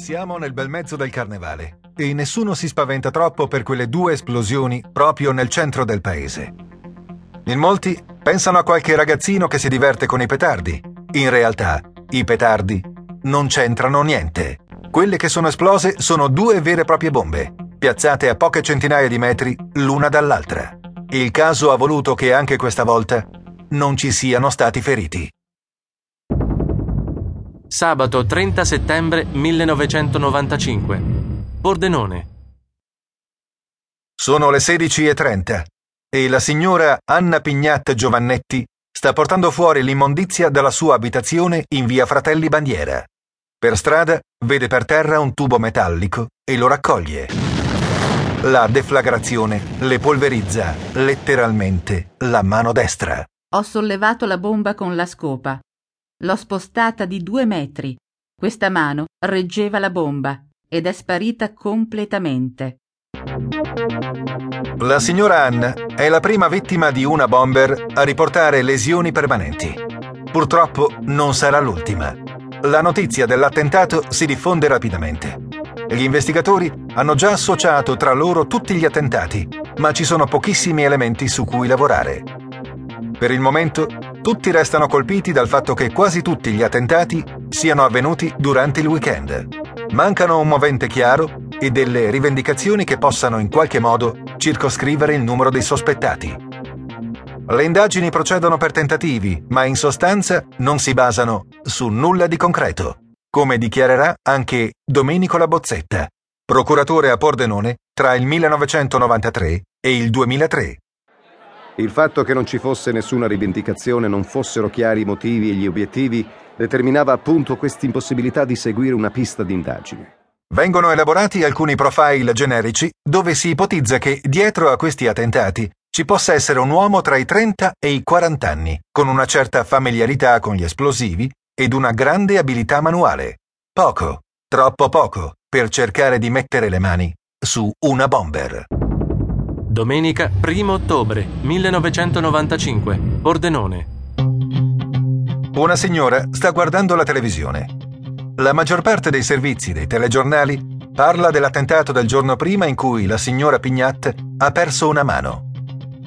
Siamo nel bel mezzo del carnevale e nessuno si spaventa troppo per quelle due esplosioni proprio nel centro del paese. In molti pensano a qualche ragazzino che si diverte con i petardi. In realtà, i petardi non c'entrano niente. Quelle che sono esplose sono due vere e proprie bombe, piazzate a poche centinaia di metri l'una dall'altra. Il caso ha voluto che anche questa volta non ci siano stati feriti. Sabato 30 settembre 1995. Pordenone. Sono le 16.30 e la signora Anna Pignat Giovannetti sta portando fuori l'immondizia dalla sua abitazione in via Fratelli Bandiera. Per strada vede per terra un tubo metallico e lo raccoglie. La deflagrazione le polverizza letteralmente la mano destra. Ho sollevato la bomba con la scopa. L'ho spostata di due metri. Questa mano reggeva la bomba ed è sparita completamente. La signora Anna è la prima vittima di una bomber a riportare lesioni permanenti. Purtroppo non sarà l'ultima. La notizia dell'attentato si diffonde rapidamente. Gli investigatori hanno già associato tra loro tutti gli attentati, ma ci sono pochissimi elementi su cui lavorare. Per il momento tutti restano colpiti dal fatto che quasi tutti gli attentati siano avvenuti durante il weekend. Mancano un movente chiaro e delle rivendicazioni che possano in qualche modo circoscrivere il numero dei sospettati. Le indagini procedono per tentativi, ma in sostanza non si basano su nulla di concreto, come dichiarerà anche Domenico Labozzetta, procuratore a Pordenone tra il 1993 e il 2003. Il fatto che non ci fosse nessuna rivendicazione, non fossero chiari i motivi e gli obiettivi, determinava appunto questa impossibilità di seguire una pista d'indagine. Vengono elaborati alcuni profile generici dove si ipotizza che dietro a questi attentati ci possa essere un uomo tra i 30 e i 40 anni, con una certa familiarità con gli esplosivi ed una grande abilità manuale. Poco, troppo poco, per cercare di mettere le mani su una bomber. Domenica 1 ottobre 1995. Pordenone. Una signora sta guardando la televisione. La maggior parte dei servizi dei telegiornali parla dell'attentato del giorno prima in cui la signora Pignat ha perso una mano.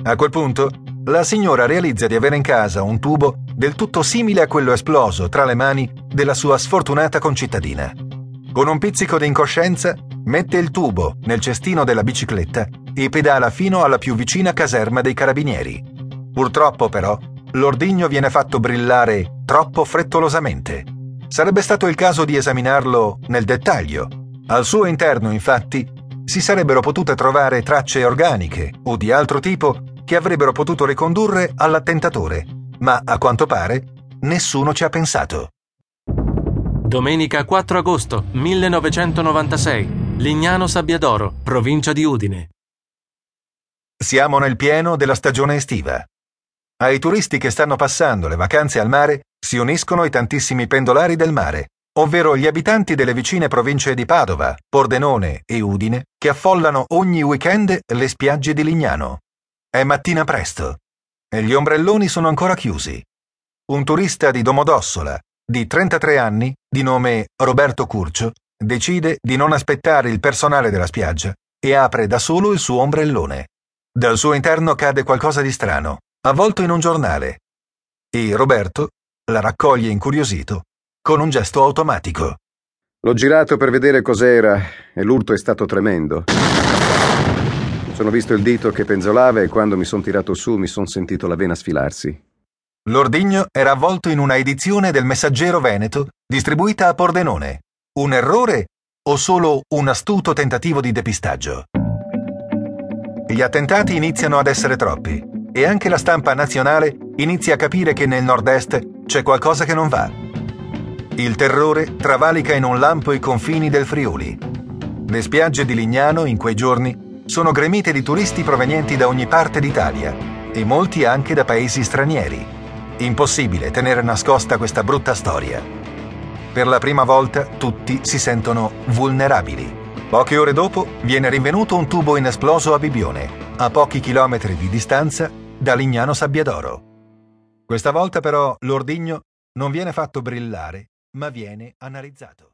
A quel punto, la signora realizza di avere in casa un tubo del tutto simile a quello esploso tra le mani della sua sfortunata concittadina. Con un pizzico di incoscienza, mette il tubo nel cestino della bicicletta e pedala fino alla più vicina caserma dei carabinieri. Purtroppo, però, l'ordigno viene fatto brillare troppo frettolosamente. Sarebbe stato il caso di esaminarlo nel dettaglio. Al suo interno, infatti, si sarebbero potute trovare tracce organiche o di altro tipo che avrebbero potuto ricondurre all'attentatore, ma a quanto pare nessuno ci ha pensato. Domenica 4 agosto 1996. Lignano Sabbiadoro, provincia di Udine. Siamo nel pieno della stagione estiva. Ai turisti che stanno passando le vacanze al mare si uniscono i tantissimi pendolari del mare, ovvero gli abitanti delle vicine province di Padova, Pordenone e Udine, che affollano ogni weekend le spiagge di Lignano. È mattina presto e gli ombrelloni sono ancora chiusi. Un turista di Domodossola, di 33 anni, di nome Roberto Curcio, decide di non aspettare il personale della spiaggia e apre da solo il suo ombrellone. Dal suo interno cade qualcosa di strano, avvolto in un giornale, e Roberto la raccoglie incuriosito con un gesto automatico. L'ho girato per vedere cos'era e l'urto è stato tremendo. Sono visto il dito che penzolava e quando mi sono tirato su mi sono sentito la vena sfilarsi. L'ordigno era avvolto in una edizione del Messaggero Veneto distribuita a Pordenone. Un errore o solo un astuto tentativo di depistaggio? Gli attentati iniziano ad essere troppi e anche la stampa nazionale inizia a capire che nel nord-est c'è qualcosa che non va. Il terrore travalica in un lampo i confini del Friuli. Le spiagge di Lignano in quei giorni sono gremite di turisti provenienti da ogni parte d'Italia e molti anche da paesi stranieri. Impossibile tenere nascosta questa brutta storia. Per la prima volta tutti si sentono vulnerabili. Poche ore dopo viene rinvenuto un tubo inesploso a Bibione, a pochi chilometri di distanza da Lignano Sabbiadoro. Questa volta però l'ordigno non viene fatto brillare, ma viene analizzato.